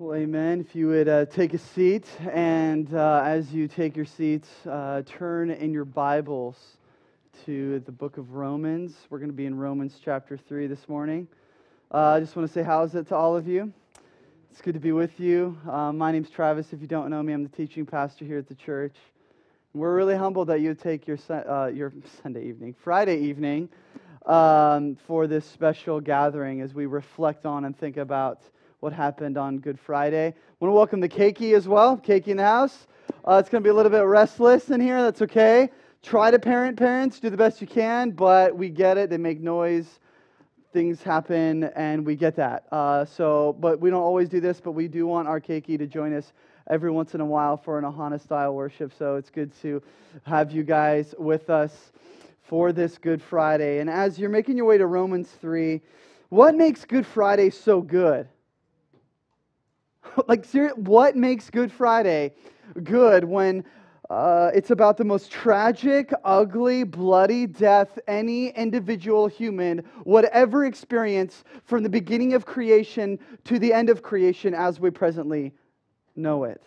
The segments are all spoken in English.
Well, amen. If you would uh, take a seat, and uh, as you take your seats, uh, turn in your Bibles to the book of Romans. We're going to be in Romans chapter 3 this morning. Uh, I just want to say, how's it to all of you? It's good to be with you. Uh, my name's Travis. If you don't know me, I'm the teaching pastor here at the church. We're really humbled that you take your, uh, your Sunday evening, Friday evening, um, for this special gathering as we reflect on and think about what happened on Good Friday. Want to welcome the Keiki as well. Keiki in the house. Uh, it's going to be a little bit restless in here. That's okay. Try to parent parents. Do the best you can, but we get it. They make noise. Things happen, and we get that. Uh, so, but we don't always do this, but we do want our Keiki to join us every once in a while for an Ohana style worship. So it's good to have you guys with us for this Good Friday. And as you're making your way to Romans 3, what makes Good Friday so good? like, what makes Good Friday good when uh, it's about the most tragic, ugly, bloody death any individual human would ever experience from the beginning of creation to the end of creation as we presently know it?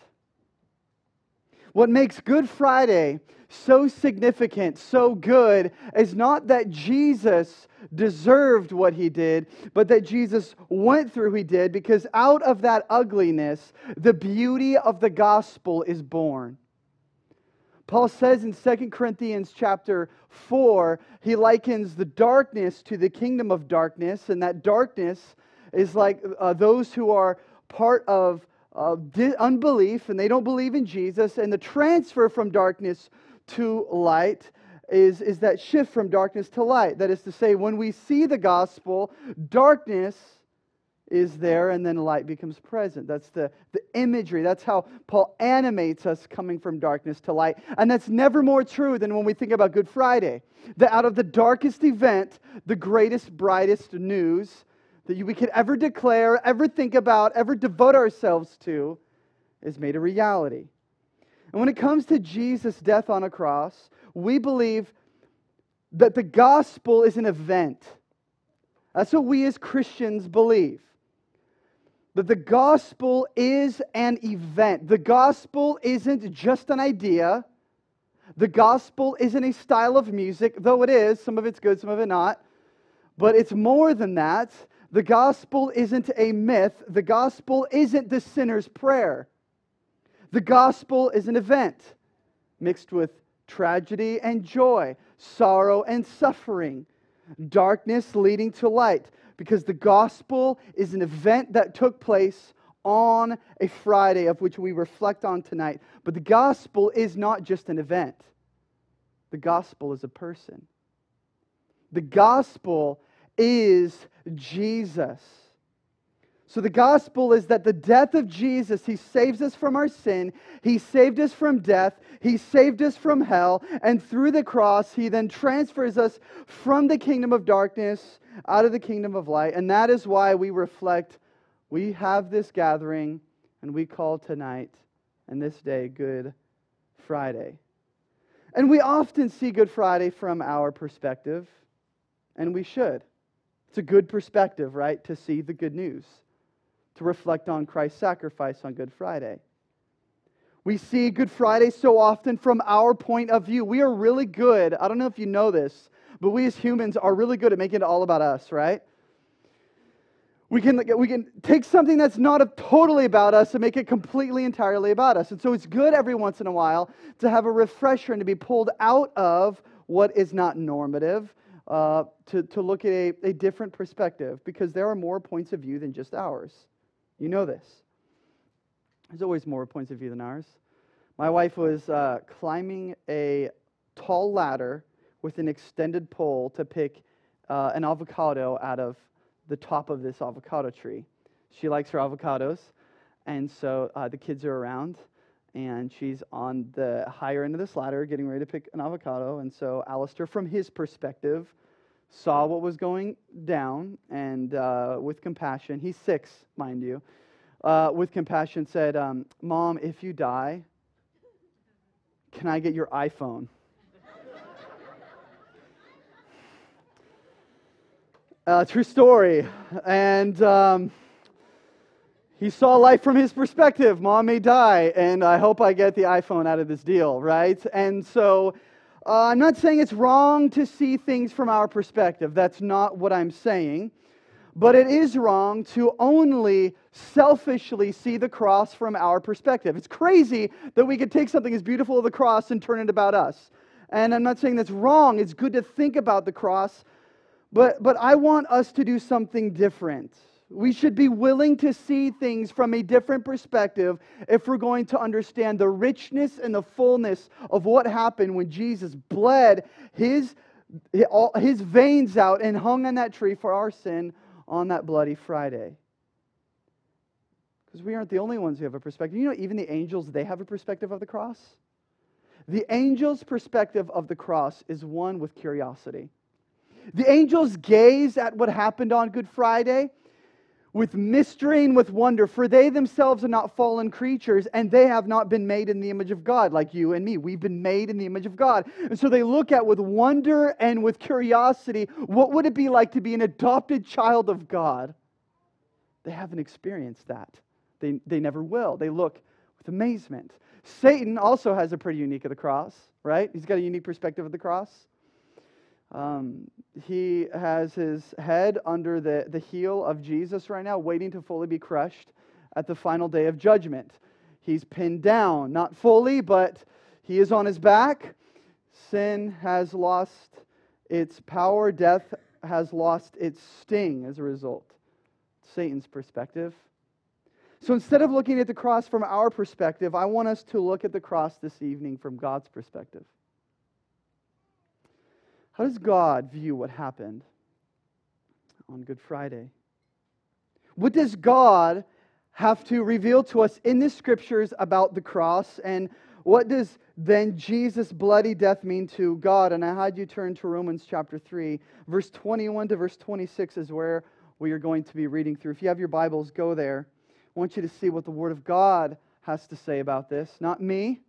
What makes Good Friday so significant, so good, is not that Jesus deserved what he did, but that Jesus went through he did, because out of that ugliness, the beauty of the gospel is born. Paul says in 2 Corinthians chapter 4, he likens the darkness to the kingdom of darkness, and that darkness is like uh, those who are part of uh, unbelief and they don't believe in Jesus, and the transfer from darkness to light is, is that shift from darkness to light. That is to say, when we see the gospel, darkness is there and then light becomes present. That's the, the imagery. That's how Paul animates us coming from darkness to light. And that's never more true than when we think about Good Friday. That out of the darkest event, the greatest, brightest news that we could ever declare, ever think about, ever devote ourselves to is made a reality. And when it comes to Jesus' death on a cross, we believe that the gospel is an event. That's what we as Christians believe. That the gospel is an event. The gospel isn't just an idea. The gospel isn't a style of music, though it is. Some of it's good, some of it not. But it's more than that. The gospel isn't a myth. The gospel isn't the sinner's prayer. The gospel is an event mixed with tragedy and joy, sorrow and suffering, darkness leading to light, because the gospel is an event that took place on a Friday, of which we reflect on tonight. But the gospel is not just an event, the gospel is a person. The gospel is Jesus. So, the gospel is that the death of Jesus, He saves us from our sin, He saved us from death, He saved us from hell, and through the cross, He then transfers us from the kingdom of darkness out of the kingdom of light. And that is why we reflect, we have this gathering, and we call tonight and this day Good Friday. And we often see Good Friday from our perspective, and we should. It's a good perspective, right, to see the good news to reflect on Christ's sacrifice on Good Friday. We see Good Friday so often from our point of view. We are really good. I don't know if you know this, but we as humans are really good at making it all about us, right? We can, we can take something that's not totally about us and make it completely entirely about us. And so it's good every once in a while to have a refresher and to be pulled out of what is not normative, uh, to, to look at a, a different perspective, because there are more points of view than just ours. You know this. There's always more points of view than ours. My wife was uh, climbing a tall ladder with an extended pole to pick uh, an avocado out of the top of this avocado tree. She likes her avocados, and so uh, the kids are around, and she's on the higher end of this ladder getting ready to pick an avocado. And so Alistair, from his perspective, saw what was going down, and uh, with compassion, he's six, mind you, uh, with compassion said, um, Mom, if you die, can I get your iPhone? uh, true story. And um, he saw life from his perspective. Mom may die, and I hope I get the iPhone out of this deal, right? And so uh, I'm not saying it's wrong to see things from our perspective. That's not what I'm saying. But it is wrong to only selfishly see the cross from our perspective. It's crazy that we could take something as beautiful as the cross and turn it about us. And I'm not saying that's wrong. It's good to think about the cross. But, but I want us to do something different. We should be willing to see things from a different perspective if we're going to understand the richness and the fullness of what happened when Jesus bled his, his veins out and hung on that tree for our sin on that bloody Friday. Because we aren't the only ones who have a perspective. You know, even the angels, they have a perspective of the cross. The angel's perspective of the cross is one with curiosity. The angels gaze at what happened on Good Friday with mystery and with wonder, for they themselves are not fallen creatures, and they have not been made in the image of God, like you and me. We've been made in the image of God. And so they look at with wonder and with curiosity what would it be like to be an adopted child of God? They haven't experienced that. They, they never will. They look with amazement. Satan also has a pretty unique of the cross, right? He's got a unique perspective of the cross. Um, he has his head under the, the heel of Jesus right now, waiting to fully be crushed at the final day of judgment. He's pinned down, not fully, but he is on his back. Sin has lost its power, death has lost its sting as a result. Satan's perspective. So instead of looking at the cross from our perspective, I want us to look at the cross this evening from God's perspective. How does God view what happened on Good Friday? What does God have to reveal to us in the scriptures about the cross? And what does then Jesus' bloody death mean to God? And I had you turn to Romans chapter 3, verse 21 to verse 26 is where we are going to be reading through. If you have your Bibles, go there. I want you to see what the Word of God has to say about this. Not me,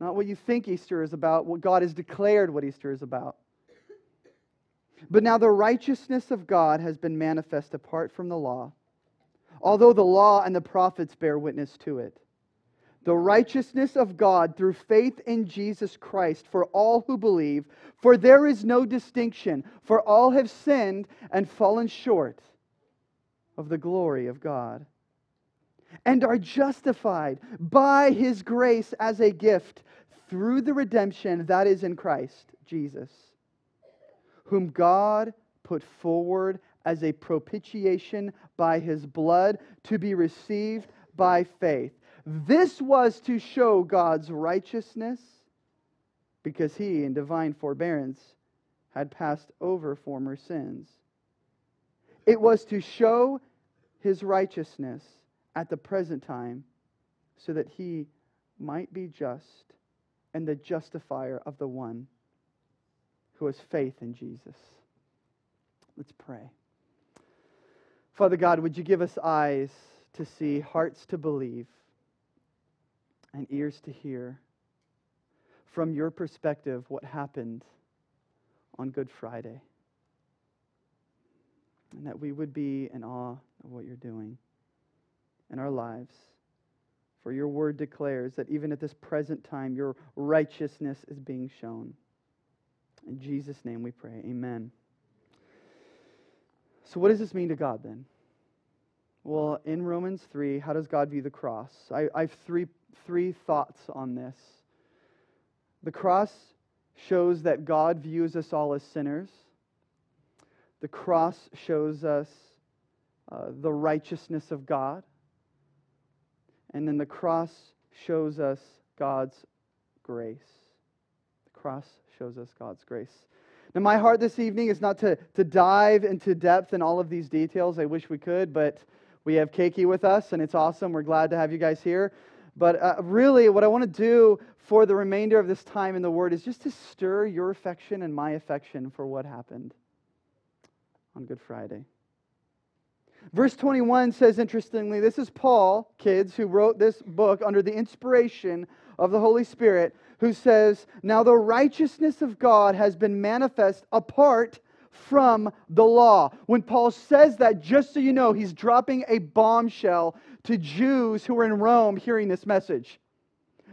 not what you think Easter is about, what God has declared what Easter is about. But now the righteousness of God has been manifest apart from the law, although the law and the prophets bear witness to it. The righteousness of God through faith in Jesus Christ for all who believe, for there is no distinction, for all have sinned and fallen short of the glory of God and are justified by his grace as a gift through the redemption that is in Christ Jesus, whom God put forward as a propitiation by his blood to be received by faith. This was to show God's righteousness because he, in divine forbearance, had passed over former sins. It was to show his righteousness at the present time so that he might be just and the justifier of the one who has faith in Jesus. Let's pray. Father God, would you give us eyes to see, hearts to believe, and ears to hear from your perspective what happened on Good Friday? And that we would be in awe of what you're doing in our lives. For your word declares that even at this present time, your righteousness is being shown. In Jesus' name we pray. Amen. So, what does this mean to God then? Well, in Romans 3, how does God view the cross? I, I have three, three thoughts on this. The cross shows that God views us all as sinners. The cross shows us uh, the righteousness of God. And then the cross shows us God's grace. The cross shows us God's grace. Now, my heart this evening is not to, to dive into depth in all of these details. I wish we could, but we have Keiki with us, and it's awesome. We're glad to have you guys here. But uh, really, what I want to do for the remainder of this time in the Word is just to stir your affection and my affection for what happened on Good Friday. Verse 21 says, interestingly, this is Paul, kids, who wrote this book under the inspiration of the Holy Spirit, who says, Now the righteousness of God has been manifest apart from the law. When Paul says that, just so you know, he's dropping a bombshell to Jews who are in Rome hearing this message.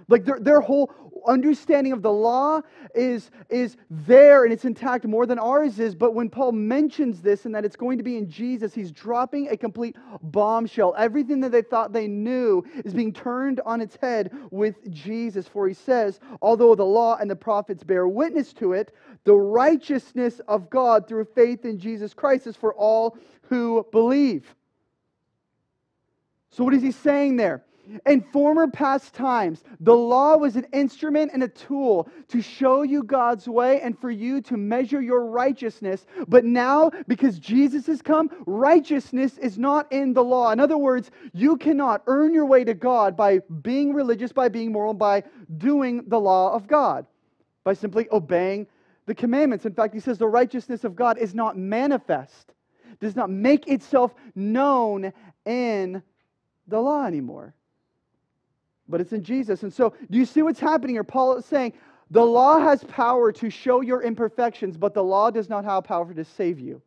Like their, their whole understanding of the law is, is there and it's intact more than ours is. But when Paul mentions this and that it's going to be in Jesus, he's dropping a complete bombshell. Everything that they thought they knew is being turned on its head with Jesus. For he says, although the law and the prophets bear witness to it, the righteousness of God through faith in Jesus Christ is for all who believe. So, what is he saying there? In former past times, the law was an instrument and a tool to show you God's way and for you to measure your righteousness. But now, because Jesus has come, righteousness is not in the law. In other words, you cannot earn your way to God by being religious, by being moral, by doing the law of God, by simply obeying the commandments. In fact, he says the righteousness of God is not manifest, does not make itself known in the law anymore but it's in Jesus. And so, do you see what's happening here? Paul is saying the law has power to show your imperfections, but the law does not have power to save you.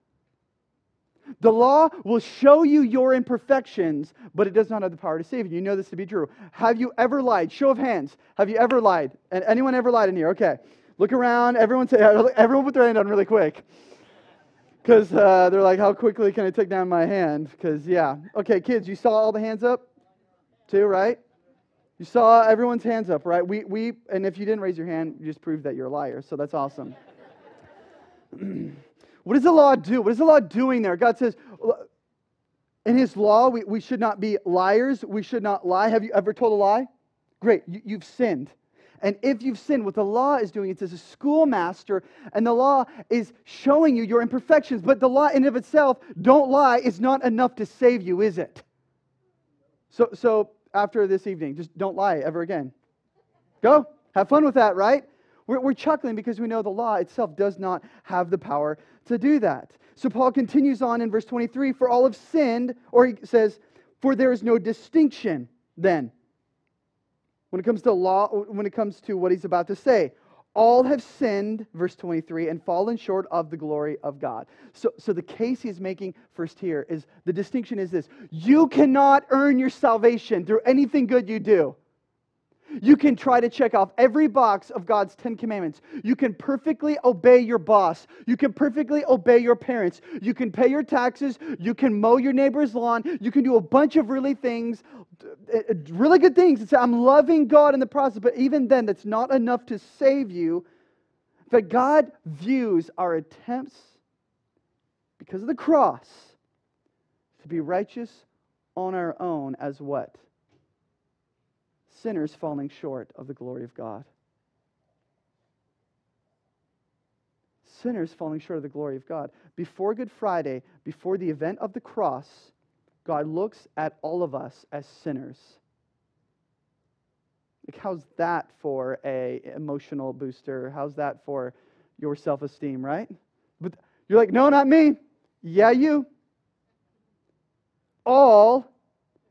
The law will show you your imperfections, but it does not have the power to save you. You know this to be true. Have you ever lied? Show of hands. Have you ever lied? And anyone ever lied in here? Okay. Look around. Everyone say, everyone put their hand on really quick. Because uh, they're like, how quickly can I take down my hand? Because, yeah. Okay, kids, you saw all the hands up? Two, right? You saw everyone's hands up, right? We, we, and if you didn't raise your hand, you just proved that you're a liar. So that's awesome. what does the law do? What is the law doing there? God says, in His law, we, we should not be liars. We should not lie. Have you ever told a lie? Great, you, you've sinned. And if you've sinned, what the law is doing, it's as a schoolmaster, and the law is showing you your imperfections. But the law in of itself, don't lie, is not enough to save you, is it? So, so after this evening. Just don't lie ever again. Go. Have fun with that, right? We're, we're chuckling because we know the law itself does not have the power to do that. So Paul continues on in verse 23 For all have sinned, or he says, For there is no distinction then. When it comes to law, when it comes to what he's about to say, all have sinned, verse 23, and fallen short of the glory of God. So, so the case he's making first here is the distinction is this you cannot earn your salvation through anything good you do. You can try to check off every box of God's Ten Commandments. You can perfectly obey your boss. You can perfectly obey your parents. You can pay your taxes. You can mow your neighbor's lawn. You can do a bunch of really things, really good things say, I'm loving God in the process. But even then, that's not enough to save you. But God views our attempts because of the cross to be righteous on our own as what? sinners falling short of the glory of God. Sinners falling short of the glory of God. Before Good Friday, before the event of the cross, God looks at all of us as sinners. Like, how's that for a emotional booster? How's that for your self-esteem, right? But you're like, no, not me. Yeah, you. All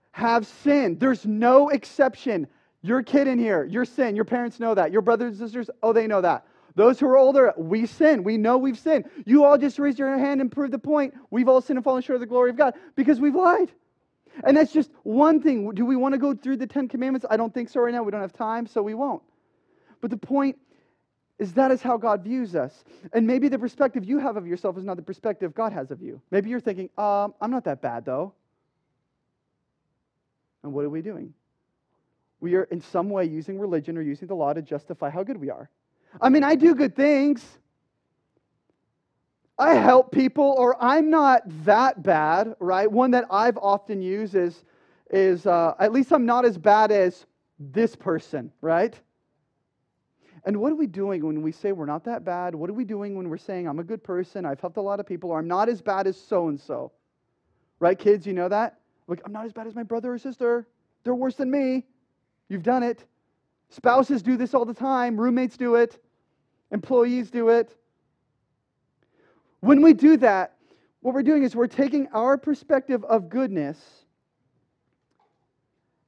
have sinned. There's no exception. Your kid in here, your sin, your parents know that. Your brothers and sisters, oh, they know that. Those who are older, we sin. We know we've sinned. You all just raised your hand and proved the point. We've all sinned and fallen short of the glory of God because we've lied. And that's just one thing. Do we want to go through the Ten Commandments? I don't think so right now. We don't have time, so we won't. But the point is that is how God views us. And maybe the perspective you have of yourself is not the perspective God has of you. Maybe you're thinking, um, I'm not that bad, though. And what are we doing? We are in some way using religion or using the law to justify how good we are. I mean, I do good things. I help people, or I'm not that bad, right? One that I've often used is, is uh, at least I'm not as bad as this person, right? And what are we doing when we say we're not that bad? What are we doing when we're saying I'm a good person, I've helped a lot of people, or I'm not as bad as so and so? Right, kids, you know that? Like, I'm not as bad as my brother or sister. They're worse than me. You've done it. Spouses do this all the time, roommates do it, employees do it. When we do that, what we're doing is we're taking our perspective of goodness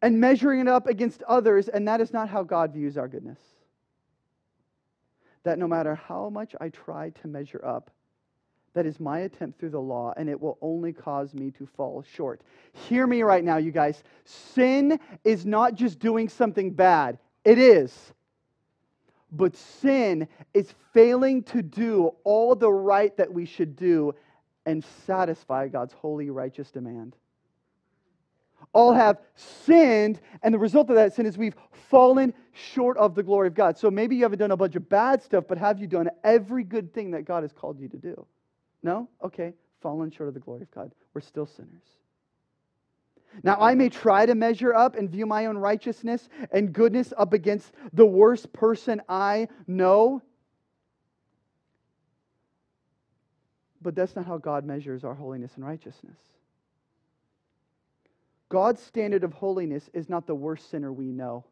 and measuring it up against others, and that is not how God views our goodness. That no matter how much I try to measure up, That is my attempt through the law, and it will only cause me to fall short. Hear me right now, you guys. Sin is not just doing something bad, it is. But sin is failing to do all the right that we should do and satisfy God's holy, righteous demand. All have sinned, and the result of that sin is we've fallen short of the glory of God. So maybe you haven't done a bunch of bad stuff, but have you done every good thing that God has called you to do? No? Okay, fallen short of the glory of God. We're still sinners. Now, I may try to measure up and view my own righteousness and goodness up against the worst person I know. But that's not how God measures our holiness and righteousness. God's standard of holiness is not the worst sinner we know.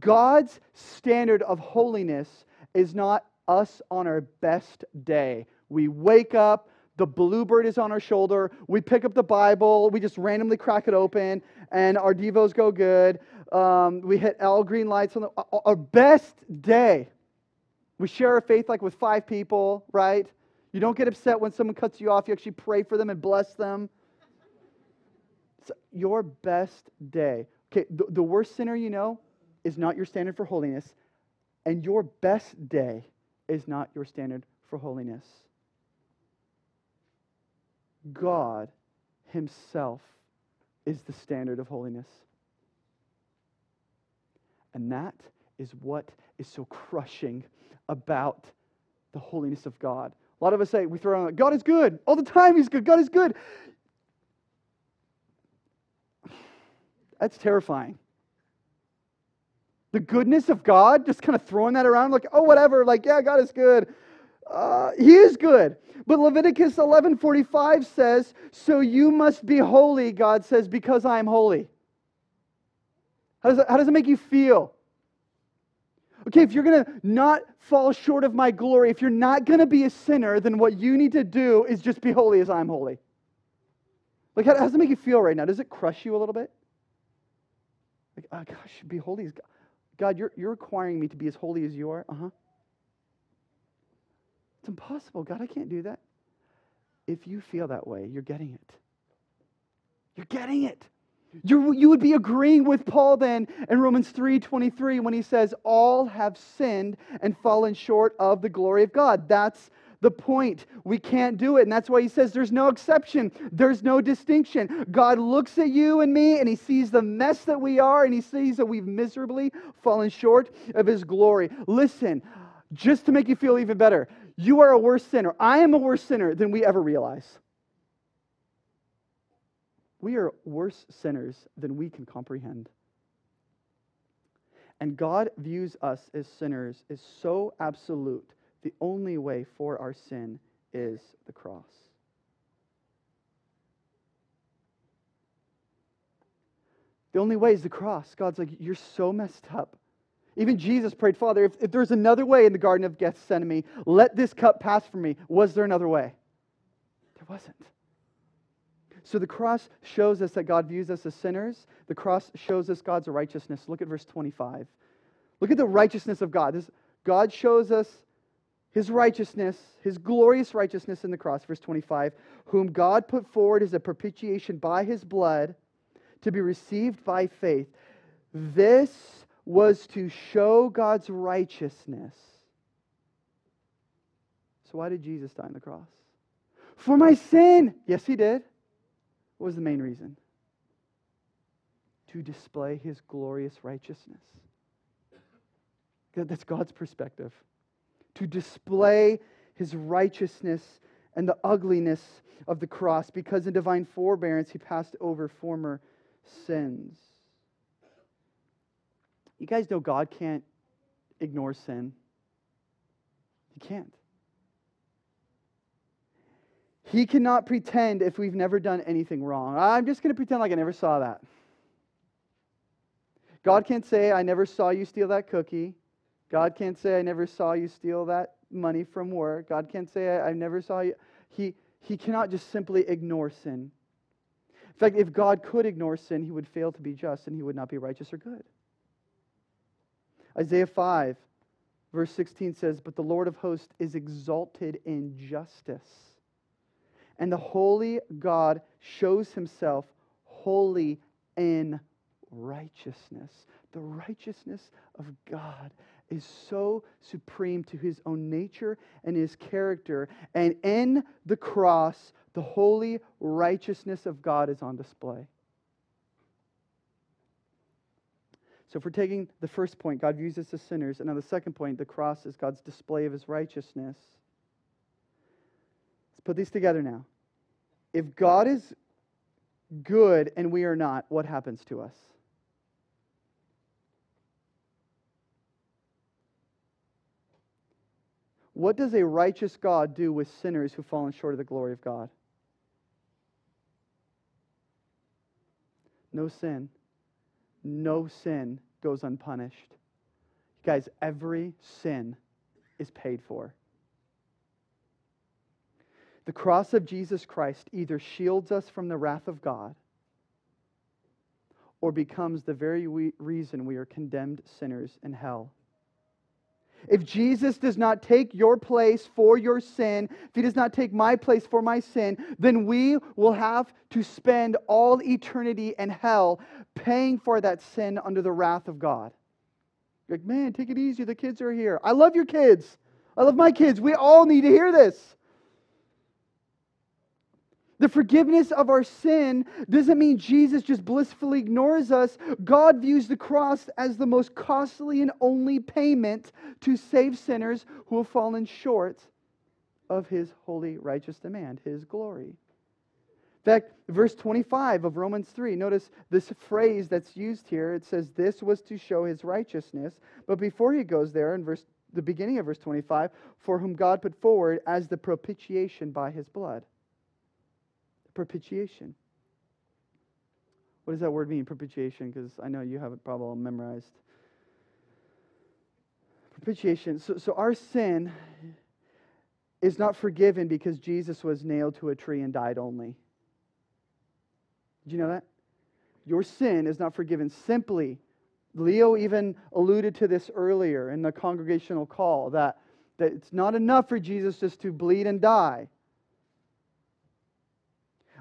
God's standard of holiness is not us on our best day. We wake up, the bluebird is on our shoulder, we pick up the Bible, we just randomly crack it open, and our devos go good. Um, we hit all green lights on the, our best day. We share our faith like with five people, right? You don't get upset when someone cuts you off. You actually pray for them and bless them. It's your best day. Okay, the, the worst sinner you know is not your standard for holiness, and your best day is not your standard for holiness. God Himself is the standard of holiness. And that is what is so crushing about the holiness of God. A lot of us say, we throw on, God is good. All the time, He's good. God is good. That's terrifying the goodness of God, just kind of throwing that around like, oh, whatever, like, yeah, God is good. Uh, he is good. But Leviticus 11:45 says, "So you must be holy," God says, "because I am holy." How does, that, how does it make you feel? Okay, if you're going to not fall short of my glory, if you're not going to be a sinner, then what you need to do is just be holy as I'm holy. Like, how, how does it make you feel right now? Does it crush you a little bit? Like, oh gosh, be holy as God. God, you're, you're requiring me to be as holy as you are? Uh huh. It's impossible. God, I can't do that. If you feel that way, you're getting it. You're getting it. you you would be agreeing with Paul then in Romans 3:23 when he says, All have sinned and fallen short of the glory of God. That's the point. We can't do it. And that's why he says there's no exception, there's no distinction. God looks at you and me and he sees the mess that we are and he sees that we've miserably fallen short of his glory. Listen, just to make you feel even better, you are a worse sinner. I am a worse sinner than we ever realize. We are worse sinners than we can comprehend. And God views us as sinners is so absolute the only way for our sin is the cross. The only way is the cross. God's like, You're so messed up. Even Jesus prayed, Father, if, if there's another way in the Garden of Gethsemane, let this cup pass from me. Was there another way? There wasn't. So the cross shows us that God views us as sinners. The cross shows us God's righteousness. Look at verse 25. Look at the righteousness of God. This, God shows us his righteousness, his glorious righteousness in the cross, verse 25, whom God put forward as a propitiation by his blood to be received by faith. This was to show God's righteousness. So, why did Jesus die on the cross? For my sin. Yes, he did. What was the main reason? To display his glorious righteousness. That's God's perspective to display his righteousness and the ugliness of the cross because in divine forbearance he passed over former sins. You guys know God can't ignore sin. He can't. He cannot pretend if we've never done anything wrong. I'm just going to pretend like I never saw that. God can't say, I never saw you steal that cookie. God can't say, I never saw you steal that money from work. God can't say, I, I never saw you. He, he cannot just simply ignore sin. In fact, if God could ignore sin, he would fail to be just and he would not be righteous or good. Isaiah 5, Verse 16 says, But the Lord of hosts is exalted in justice. And the holy God shows himself holy in righteousness. The righteousness of God is so supreme to his own nature and his character. And in the cross, the holy righteousness of God is on display. So, if we're taking the first point, God views us as sinners, and on the second point, the cross is God's display of his righteousness. Let's put these together now. If God is good and we are not, what happens to us? What does a righteous God do with sinners who've fallen short of the glory of God? No sin no sin goes unpunished. Guys, every sin is paid for. The cross of Jesus Christ either shields us from the wrath of God or becomes the very reason we are condemned sinners in hell. If Jesus does not take your place for your sin, if he does not take my place for my sin, then we will have to spend all eternity in hell paying for that sin under the wrath of God. You're like, man, take it easy. The kids are here. I love your kids. I love my kids. We all need to hear this. The forgiveness of our sin doesn't mean Jesus just blissfully ignores us. God views the cross as the most costly and only payment to save sinners who have fallen short of his holy, righteous demand, his glory. In fact, verse 25 of Romans 3, notice this phrase that's used here. It says, This was to show his righteousness. But before he goes there, in verse, the beginning of verse 25, for whom God put forward as the propitiation by his blood propitiation. What does that word mean, propitiation? Because I know you have it probably memorized. Propitiation. So, so our sin is not forgiven because Jesus was nailed to a tree and died only. Did you know that? Your sin is not forgiven simply. Leo even alluded to this earlier in the congregational call that, that it's not enough for Jesus just to bleed and die.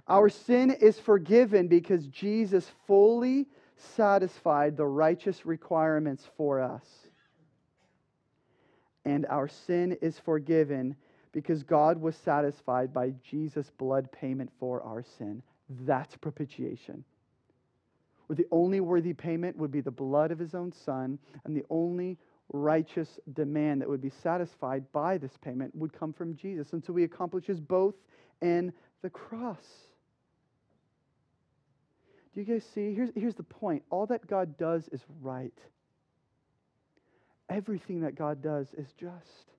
Our sin is forgiven because Jesus fully satisfied the righteous requirements for us. And our sin is forgiven because God was satisfied by Jesus' blood payment for our sin. That's propitiation. Where the only worthy payment would be the blood of his own son, and the only righteous demand that would be satisfied by this payment would come from Jesus. And so he accomplishes both in the cross. Do you guys see? Here's, here's the point all that God does is right, everything that God does is just.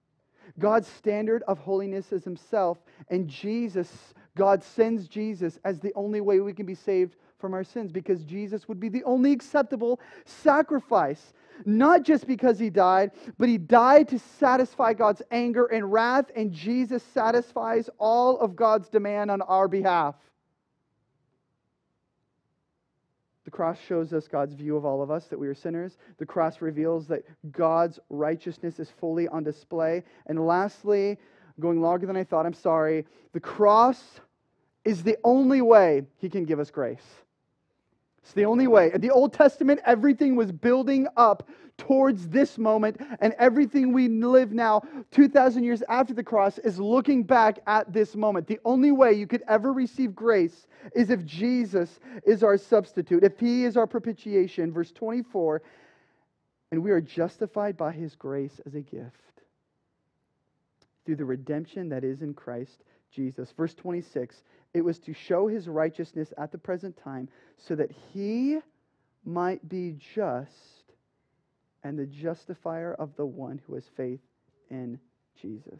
God's standard of holiness is Himself, and Jesus, God sends Jesus as the only way we can be saved from our sins because Jesus would be the only acceptable sacrifice. Not just because he died, but he died to satisfy God's anger and wrath, and Jesus satisfies all of God's demand on our behalf. The cross shows us God's view of all of us, that we are sinners. The cross reveals that God's righteousness is fully on display. And lastly, going longer than I thought, I'm sorry, the cross is the only way He can give us grace. It's the only way. In the Old Testament, everything was building up towards this moment, and everything we live now, 2,000 years after the cross, is looking back at this moment. The only way you could ever receive grace is if Jesus is our substitute, if He is our propitiation. Verse 24, and we are justified by His grace as a gift through the redemption that is in Christ Jesus. Verse 26 it was to show his righteousness at the present time so that he might be just and the justifier of the one who has faith in Jesus.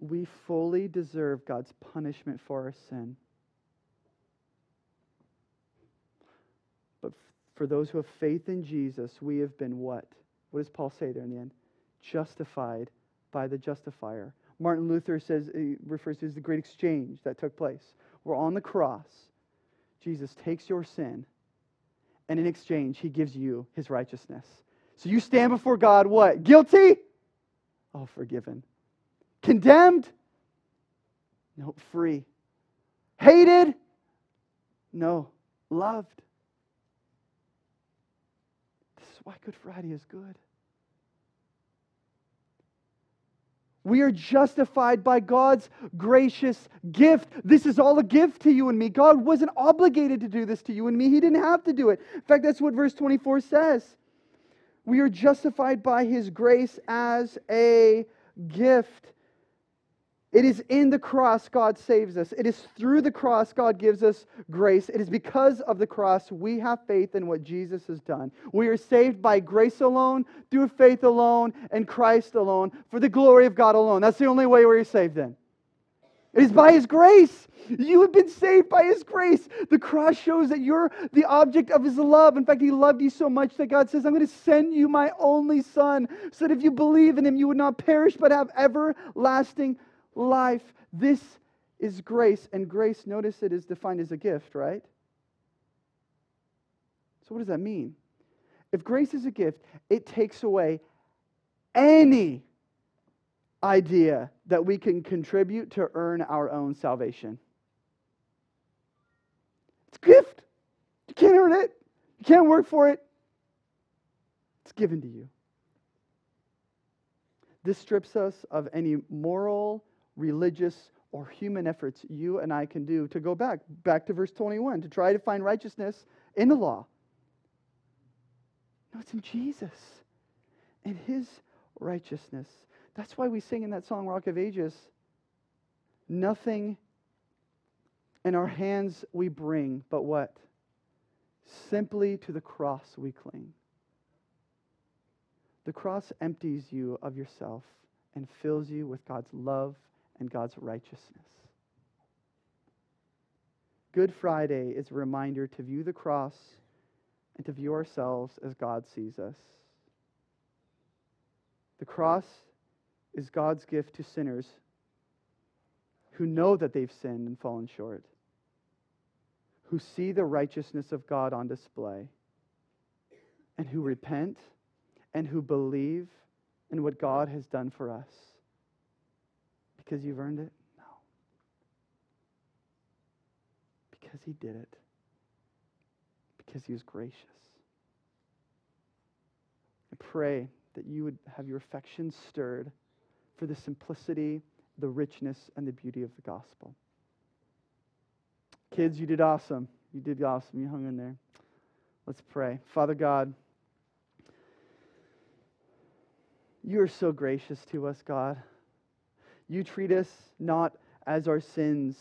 We fully deserve God's punishment for our sin. But for those who have faith in Jesus, we have been what? What does Paul say there in the end? Justified by the justifier. Martin Luther says he refers to as the great exchange that took place. We're on the cross. Jesus takes your sin, and in exchange, he gives you his righteousness. So you stand before God, what? Guilty? Oh, forgiven. Condemned? No, free. Hated? No, loved. Why Good Friday is good. We are justified by God's gracious gift. This is all a gift to you and me. God wasn't obligated to do this to you and me. He didn't have to do it. In fact, that's what verse 24 says. We are justified by his grace as a gift. It is in the cross God saves us. It is through the cross God gives us grace. It is because of the cross we have faith in what Jesus has done. We are saved by grace alone, through faith alone, and Christ alone, for the glory of God alone. That's the only way we're saved then. It is by His grace. You have been saved by His grace. The cross shows that you're the object of His love. In fact, He loved you so much that God says, I'm going to send you my only Son, so that if you believe in Him, you would not perish but have everlasting life. This is grace. And grace, notice it is defined as a gift, right? So, what does that mean? If grace is a gift, it takes away any idea that we can contribute to earn our own salvation. It's a gift. You can't earn it, you can't work for it. It's given to you. This strips us of any moral religious, or human efforts you and I can do to go back, back to verse 21, to try to find righteousness in the law. No, it's in Jesus and his righteousness. That's why we sing in that song, Rock of Ages, nothing in our hands we bring, but what? Simply to the cross we cling. The cross empties you of yourself and fills you with God's love and God's righteousness. Good Friday is a reminder to view the cross and to view ourselves as God sees us. The cross is God's gift to sinners who know that they've sinned and fallen short, who see the righteousness of God on display, and who repent and who believe in what God has done for us. Because you've earned it? No. Because He did it. Because He was gracious. I pray that you would have your affections stirred for the simplicity, the richness, and the beauty of the gospel. Kids, you did awesome. You did awesome. You hung in there. Let's pray. Father God, you are so gracious to us, God. You treat us not as our sins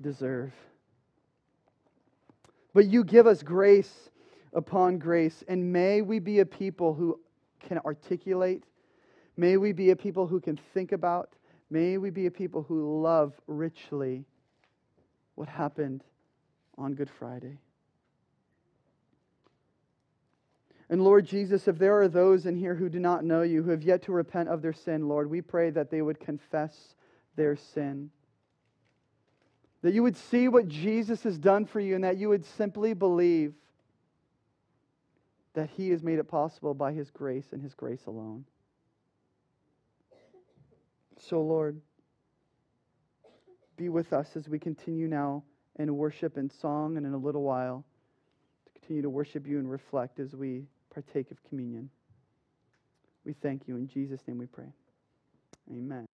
deserve. But you give us grace upon grace. And may we be a people who can articulate, may we be a people who can think about, may we be a people who love richly what happened on Good Friday. And Lord Jesus, if there are those in here who do not know you, who have yet to repent of their sin, Lord, we pray that they would confess their sin. That you would see what Jesus has done for you and that you would simply believe that He has made it possible by His grace and His grace alone. So, Lord, be with us as we continue now in worship and song and in a little while to continue to worship you and reflect as we partake of communion. We thank you. In Jesus' name we pray. Amen.